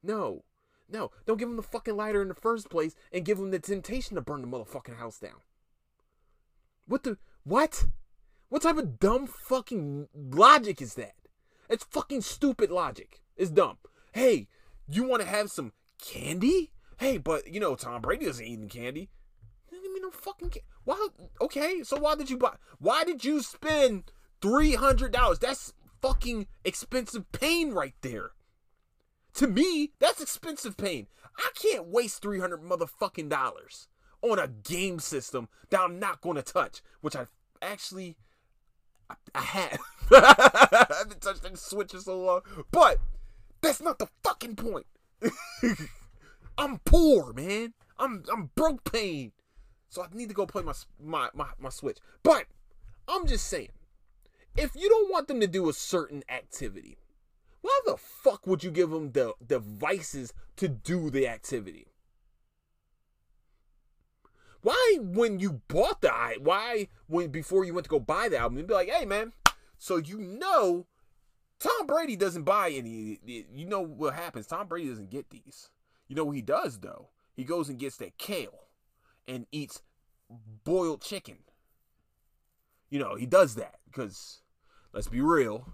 no, no. Don't give him the fucking lighter in the first place and give him the temptation to burn the motherfucking house down. What the what? What type of dumb fucking logic is that? It's fucking stupid logic. It's dumb. Hey, you want to have some candy? Hey, but you know Tom Brady doesn't eat candy. I mean, no fucking. Why? Okay, so why did you buy? Why did you spend three hundred dollars? That's fucking expensive pain right there. To me, that's expensive pain. I can't waste three hundred motherfucking dollars on a game system that I'm not going to touch, which I actually I have. *laughs* I haven't touched any Switch in so long. But that's not the fucking point. *laughs* I'm poor, man. I'm I'm broke pain. So I need to go play my my my, my Switch. But I'm just saying, if you don't want them to do a certain activity, why the fuck would you give them the devices to do the activity? Why, when you bought the why when before you went to go buy the album, you'd be like, "Hey, man, so you know, Tom Brady doesn't buy any. You know what happens? Tom Brady doesn't get these. You know what he does though? He goes and gets that kale and eats boiled chicken. You know he does that because let's be real,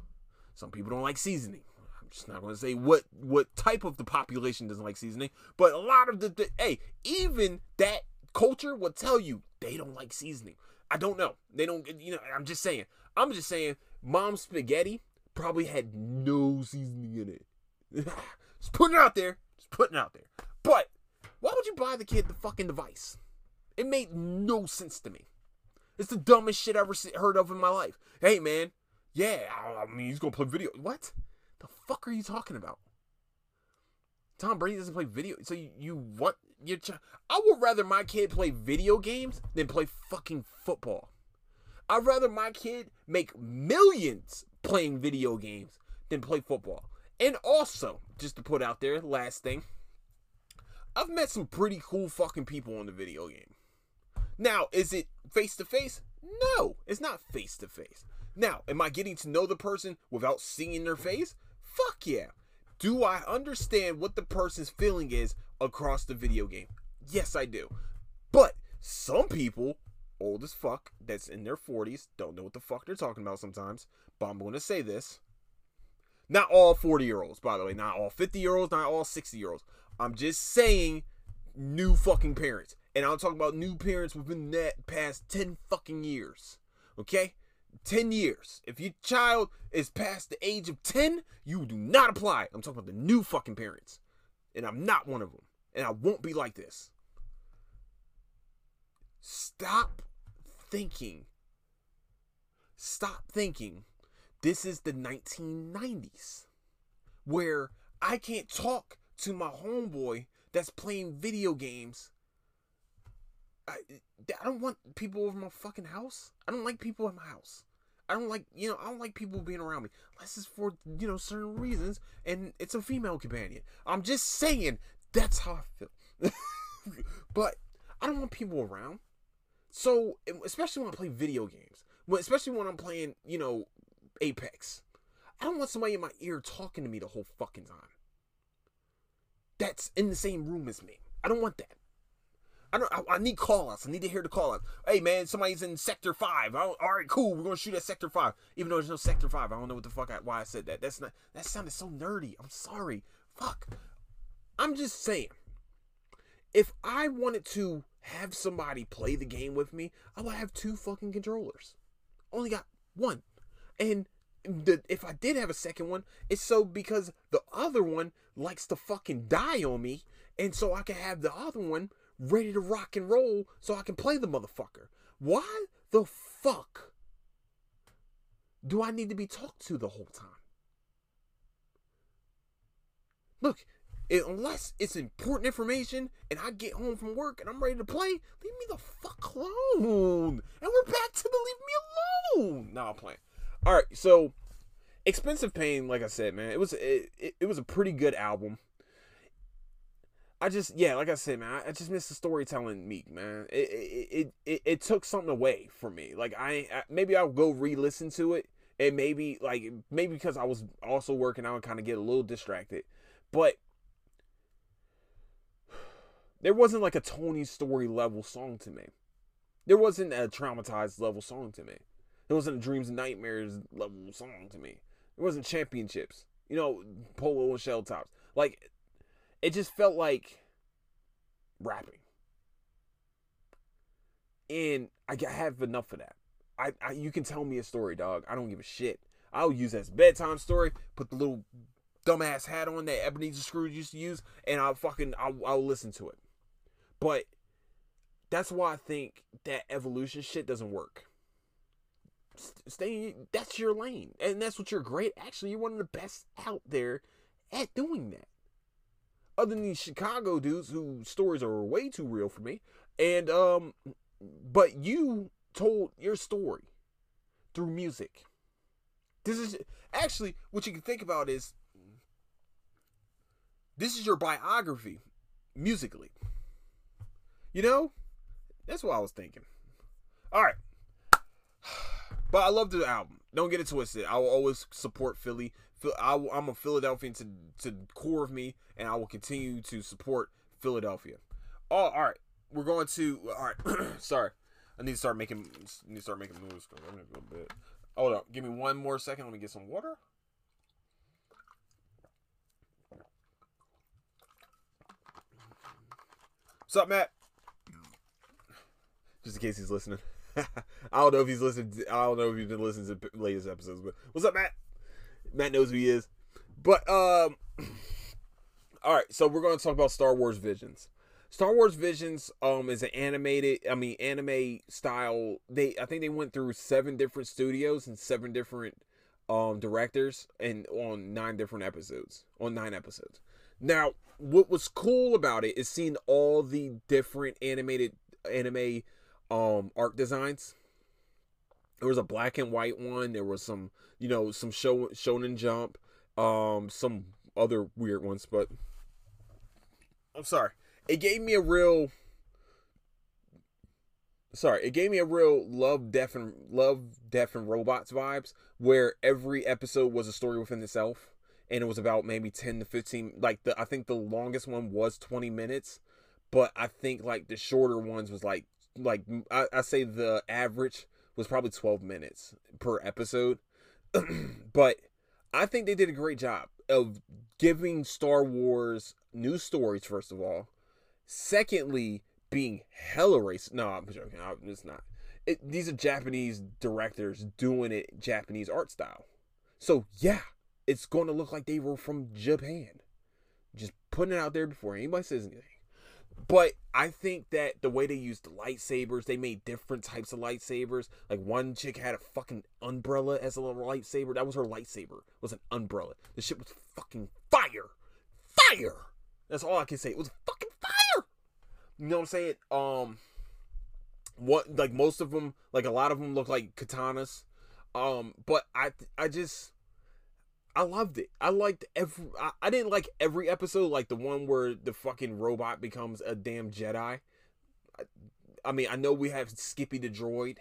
some people don't like seasoning. I'm just not going to say what what type of the population doesn't like seasoning, but a lot of the, the hey, even that culture will tell you they don't like seasoning. I don't know. They don't, you know, I'm just saying. I'm just saying, mom's spaghetti probably had no seasoning in it. *laughs* just putting it out there. Just putting it out there. But why would you buy the kid the fucking device? It made no sense to me. It's the dumbest shit I ever heard of in my life. Hey, man. Yeah, I mean, he's going to play video. What? The fuck are you talking about? Tom Brady doesn't play video. So you, you want your child? I would rather my kid play video games than play fucking football. I'd rather my kid make millions playing video games than play football. And also, just to put out there, last thing, I've met some pretty cool fucking people in the video game. Now, is it face to face? No, it's not face to face. Now, am I getting to know the person without seeing their face? Fuck yeah. Do I understand what the person's feeling is across the video game? Yes, I do. But some people, old as fuck, that's in their 40s, don't know what the fuck they're talking about sometimes. But I'm going to say this. Not all 40 year olds, by the way. Not all 50 year olds, not all 60 year olds. I'm just saying, new fucking parents. And I'm talking about new parents within that past 10 fucking years. Okay? 10 years. If your child is past the age of 10, you do not apply. I'm talking about the new fucking parents. And I'm not one of them. And I won't be like this. Stop thinking. Stop thinking this is the 1990s where I can't talk to my homeboy that's playing video games. I, I don't want people over my fucking house. I don't like people in my house. I don't like, you know, I don't like people being around me. Unless it's for, you know, certain reasons and it's a female companion. I'm just saying that's how I feel. *laughs* but I don't want people around. So, especially when I play video games, especially when I'm playing, you know, Apex. I don't want somebody in my ear talking to me the whole fucking time. That's in the same room as me. I don't want that. I don't. I, I need call outs. I need to hear the call out. Hey man, somebody's in sector five. all right, cool. We're gonna shoot at sector five. Even though there's no sector five, I don't know what the fuck. I, why I said that. That's not. That sounded so nerdy. I'm sorry. Fuck. I'm just saying. If I wanted to have somebody play the game with me, I would have two fucking controllers. Only got one. And the, if I did have a second one, it's so because the other one likes to fucking die on me, and so I can have the other one ready to rock and roll so I can play the motherfucker. Why the fuck do I need to be talked to the whole time? Look, unless it's important information and I get home from work and I'm ready to play, leave me the fuck alone. And we're back to the leave me alone. Now I'm playing. All right, so expensive pain, like I said, man, it was it, it, it was a pretty good album. I just yeah, like I said, man, I, just missed the storytelling Meek, man. It it, it it took something away from me. Like I, I maybe I'll go re-listen to it, and maybe like maybe because I was also working out and kind of get a little distracted, but *sighs* there wasn't like a Tony Story level song to me. There wasn't a traumatized level song to me. It wasn't a Dreams and Nightmares level song to me. It wasn't championships. You know, polo and shell tops. Like, it just felt like rapping. And I have enough of that. I, I you can tell me a story, dog. I don't give a shit. I'll use as bedtime story. Put the little dumbass hat on that Ebenezer Scrooge used to use, and I'll fucking I'll, I'll listen to it. But that's why I think that evolution shit doesn't work stay that's your lane and that's what you're great actually you're one of the best out there at doing that other than these chicago dudes whose stories are way too real for me and um but you told your story through music this is actually what you can think about is this is your biography musically you know that's what i was thinking all right *sighs* but I love the album. Don't get it twisted. I will always support Philly. I, am a Philadelphian to to core of me, and I will continue to support Philadelphia. Oh, all right. We're going to. All right. *clears throat* Sorry, I need to start making. Need to start making moves. I'm go a bit. Hold up. Give me one more second. Let me get some water. What's up, Matt? Just in case he's listening. *laughs* I don't know if he's listened. To, I don't know if he's been listening to the latest episodes. But what's up, Matt? Matt knows who he is. But um, *clears throat* all right. So we're going to talk about Star Wars Visions. Star Wars Visions um is an animated. I mean, anime style. They I think they went through seven different studios and seven different um directors and on nine different episodes. On nine episodes. Now, what was cool about it is seeing all the different animated anime um art designs. There was a black and white one. There was some, you know, some show Shonen Jump, um, some other weird ones, but I'm sorry. It gave me a real sorry, it gave me a real love death and love death and robots vibes where every episode was a story within itself and it was about maybe 10 to 15 like the I think the longest one was 20 minutes, but I think like the shorter ones was like like I, I say the average was probably 12 minutes per episode *clears throat* but i think they did a great job of giving star wars new stories first of all secondly being hella racist. No, I'm joking. I, It's not. It, these are Japanese directors doing it Japanese art style. So yeah, it's going to look like they were from Japan. Just putting it out there before anybody says anything. But I think that the way they used lightsabers, they made different types of lightsabers. Like one chick had a fucking umbrella as a little lightsaber. That was her lightsaber. Was an umbrella. The shit was fucking fire. Fire. That's all I can say. It was fucking fire. You know what I'm saying? Um what like most of them, like a lot of them look like katanas. Um but I I just I loved it. I liked every. I, I, didn't like every episode, like the one where the fucking robot becomes a damn Jedi. I, I mean, I know we have Skippy the droid,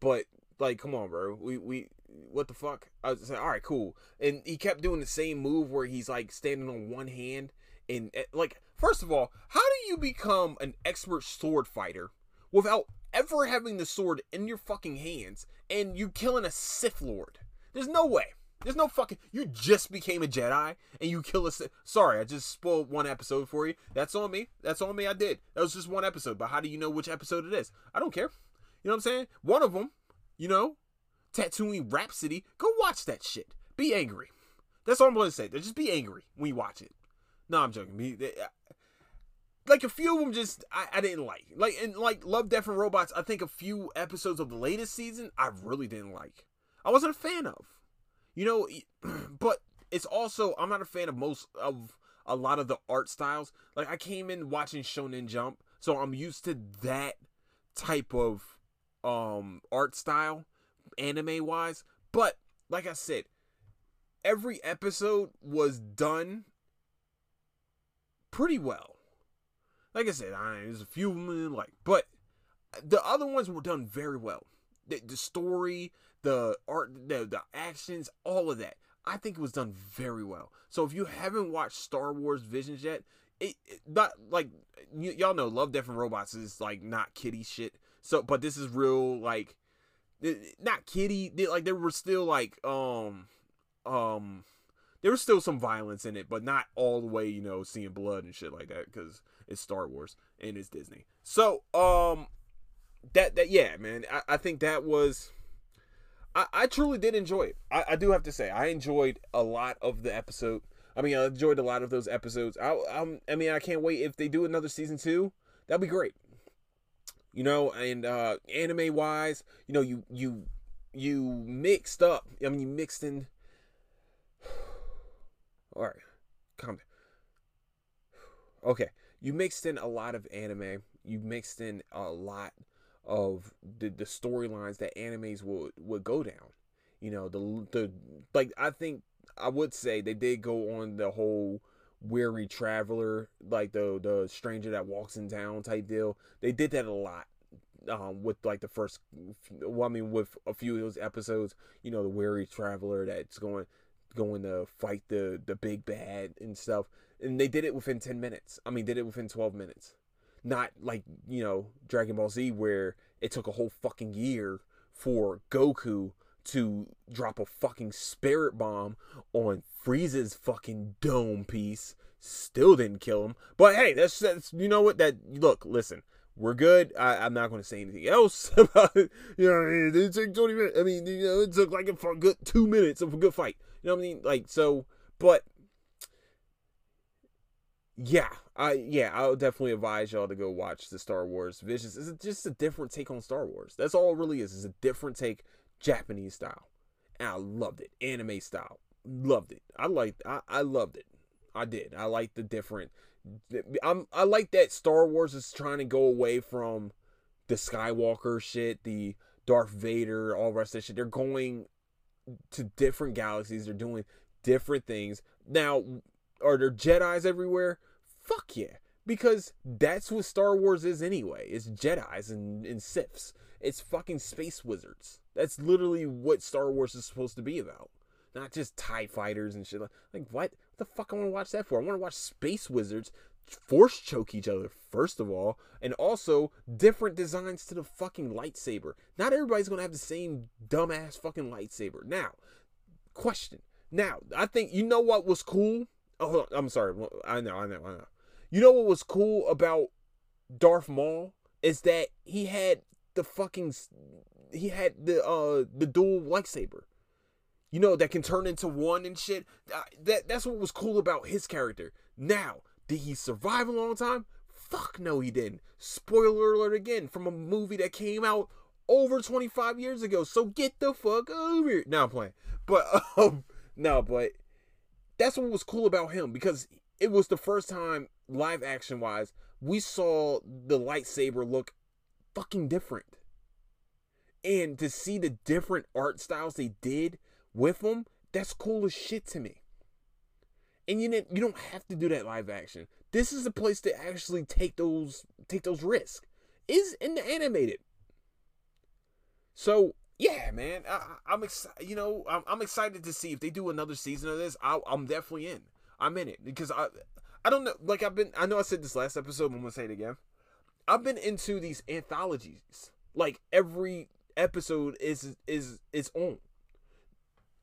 but like, come on, bro. We we what the fuck? I was saying, all right, cool. And he kept doing the same move where he's like standing on one hand and eh, like, first of all, how do you become an expert sword fighter without ever having the sword in your fucking hands and you killing a Sith Lord? There's no way. There's no fucking. You just became a Jedi and you kill a. Sorry, I just spoiled one episode for you. That's on me. That's on me. I did. That was just one episode. But how do you know which episode it is? I don't care. You know what I'm saying? One of them, you know, Tatooine Rhapsody. Go watch that shit. Be angry. That's all I'm going to say. Just be angry when you watch it. No, I'm joking. Me, uh, Like a few of them, just I, I didn't like. Like and like Love, Death and Robots. I think a few episodes of the latest season I really didn't like. I wasn't a fan of. You know, *clears throat* but it's also I'm not a fan of most of a lot of the art styles. Like I came in watching Shonen Jump, so I'm used to that type of um art style anime wise, but like I said, every episode was done pretty well. Like I said, I, there's a few like, but the other ones were done very well. The, the story, the art, the, the actions, all of that. I think it was done very well. So if you haven't watched Star Wars Visions yet, it, it not like y- y'all know Love Death and Robots is like not kitty shit. So but this is real like not kitty like there were still like um um there was still some violence in it, but not all the way, you know, seeing blood and shit like that cuz it's Star Wars and it's Disney. So um that that yeah, man, I, I think that was I, I truly did enjoy it. I, I do have to say, I enjoyed a lot of the episode. I mean, I enjoyed a lot of those episodes. I, I'm, I mean, I can't wait if they do another season two. That'd be great. You know, and uh anime wise, you know, you you you mixed up. I mean, you mixed in. *sighs* All right, calm down. Okay, you mixed in a lot of anime. You mixed in a lot of the the storylines that animes would would go down. You know, the the like I think I would say they did go on the whole weary traveler, like the the stranger that walks in town type deal. They did that a lot. Um, with like the first, well, I mean, with a few of those episodes, you know, the weary traveler that's going going to fight the the big bad and stuff, and they did it within ten minutes. I mean, did it within twelve minutes not like you know Dragon Ball Z where it took a whole fucking year for Goku to drop a fucking spirit bomb on Frieza's fucking dome piece. Still didn't kill him. But hey, that's that's you know what that look, listen. We're good. I, am not going to say anything else *laughs* about it. You know, it took 20 minutes. I mean, you know, it took like a good two minutes of a good fight. You know what I mean? Like, so, but yeah, I yeah, I'll definitely advise y'all to go watch the Star Wars Visions. It's just a different take on Star Wars. That's all it really is. It's a different take, Japanese style, and I loved it. Anime style, loved it. I liked. I I loved it. I did. I like the different. I'm. I like that Star Wars is trying to go away from the Skywalker shit, the Darth Vader, all the rest of that shit. They're going to different galaxies. They're doing different things. Now, are there Jedi's everywhere? Fuck yeah. Because that's what Star Wars is anyway. It's Jedi's and, and Siths. It's fucking space wizards. That's literally what Star Wars is supposed to be about. Not just TIE fighters and shit. Like, what? What the fuck I want to watch that for? I want to watch space wizards force choke each other, first of all, and also different designs to the fucking lightsaber. Not everybody's gonna have the same dumbass fucking lightsaber. Now, question. Now, I think you know what was cool Oh, I'm sorry. I know, I know, I know. You know what was cool about Darth Maul is that he had the fucking he had the uh the dual lightsaber. You know that can turn into one and shit. That that's what was cool about his character. Now, did he survive a long time? Fuck no, he didn't. Spoiler alert again from a movie that came out over 25 years ago. So get the fuck over here. Now I'm playing. But *laughs* um no, but that's what was cool about him because it was the first time live action wise we saw the lightsaber look fucking different. And to see the different art styles they did with them, that's cool as shit to me. And you you don't have to do that live action. This is a place to actually take those take those risks. Is in the animated. So yeah, man, I, am excited. You know, I'm, I'm, excited to see if they do another season of this. i am definitely in. I'm in it because I, I don't know. Like I've been, I know I said this last episode. But I'm gonna say it again. I've been into these anthologies. Like every episode is is its own,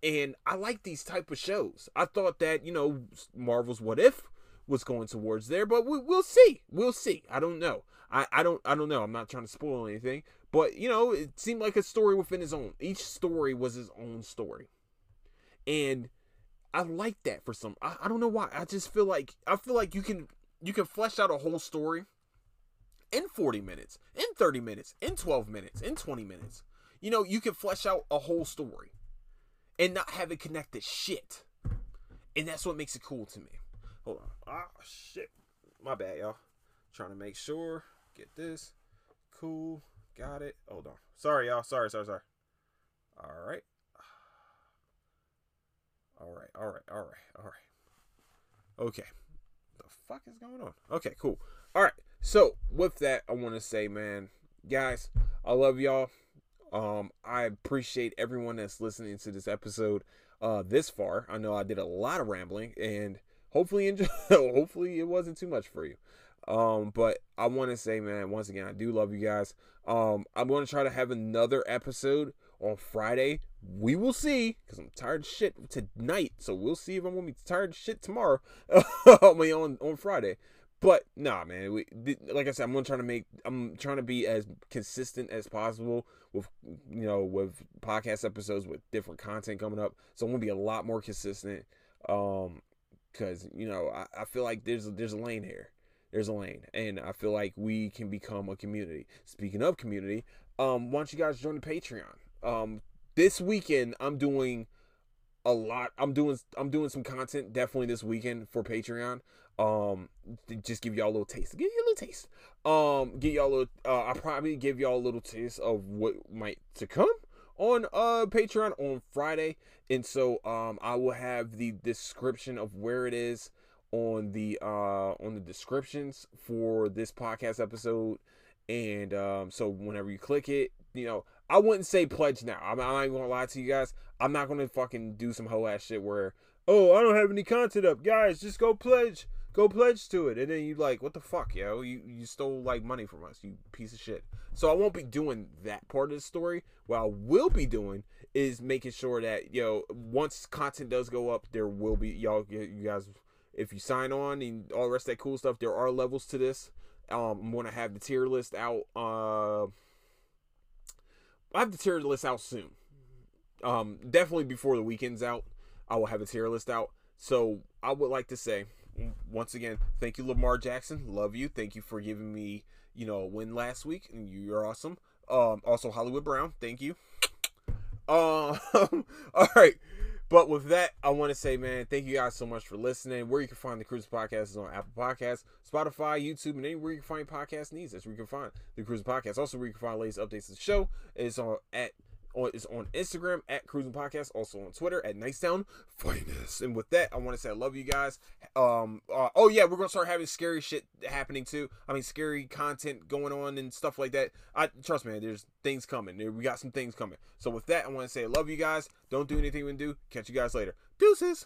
and I like these type of shows. I thought that you know Marvel's What If was going towards there, but we, will see. We'll see. I don't know. I, I don't I don't know. I'm not trying to spoil anything, but you know, it seemed like a story within his own. Each story was his own story. And I like that for some I, I don't know why. I just feel like I feel like you can you can flesh out a whole story in 40 minutes, in 30 minutes, in 12 minutes, in 20 minutes. You know, you can flesh out a whole story and not have it connect to shit. And that's what makes it cool to me. Hold on. Ah, shit. My bad, y'all. Trying to make sure. Get this. Cool. Got it. Hold on. Sorry, y'all. Sorry, sorry, sorry. All right. All right, all right, all right, all right. Okay. The fuck is going on? Okay, cool. All right. So, with that, I want to say, man, guys, I love y'all. Um, I appreciate everyone that's listening to this episode uh this far. I know I did a lot of rambling and hopefully enjoy *laughs* hopefully it wasn't too much for you. Um, but I want to say, man, once again, I do love you guys. Um, I'm going to try to have another episode on Friday. We will see, because I'm tired shit tonight. So we'll see if I'm going to be tired shit tomorrow *laughs* on, on Friday. But nah, man. We, like I said, I'm gonna try to make. I'm trying to be as consistent as possible with you know with podcast episodes with different content coming up. So I'm gonna be a lot more consistent. Um, because you know I, I feel like there's there's a lane here there's a lane and i feel like we can become a community. Speaking of community um why don't you guys join the patreon? Um this weekend i'm doing a lot i'm doing i'm doing some content definitely this weekend for patreon. Um just give y'all a little taste give you a little taste. Um give y'all a little uh, i'll probably give y'all a little taste of what might to come on uh patreon on friday. And so um i will have the description of where it is on the uh on the descriptions for this podcast episode. And um so whenever you click it you know i wouldn't say pledge now. I'm, I'm not gonna lie to you guys. I'm not gonna fucking do some whole ass shit where oh i don't have any content up. Guys just go pledge. Go pledge to it. And then you like what the fuck yo? You you stole like money from us you piece of shit. So i won't be doing that part of the story. What i will be doing is making sure that yo once content does go up there will be y'all you guys if you sign on and all the rest of that cool stuff, there are levels to this. Um, I'm gonna have the tier list out. Uh, I have the tier list out soon. Um, definitely before the weekend's out, I will have a tier list out. So I would like to say, once again, thank you, Lamar Jackson. Love you. Thank you for giving me, you know, a win last week, and you're awesome. Um, also Hollywood Brown, thank you. *laughs* Um, *laughs* all right. But with that, I want to say, man, thank you guys so much for listening. Where you can find the Cruise Podcast is on Apple Podcasts, Spotify, YouTube, and anywhere you can find podcast needs. That's where you can find the Cruise Podcast. Also, where you can find latest updates to the show is on at on is on Instagram at Crewsin Podcast, also on Twitter at Nicetown Finest. And with that, I want to say I love you guys. Um, uh, oh yeah, we're gonna start having scary shit happening too. I mean, scary content going on and stuff like that. I trust me, there's things coming. We got some things coming. So with that, I want to say I love you guys. Don't do anything we do. Catch you guys later. Deuces.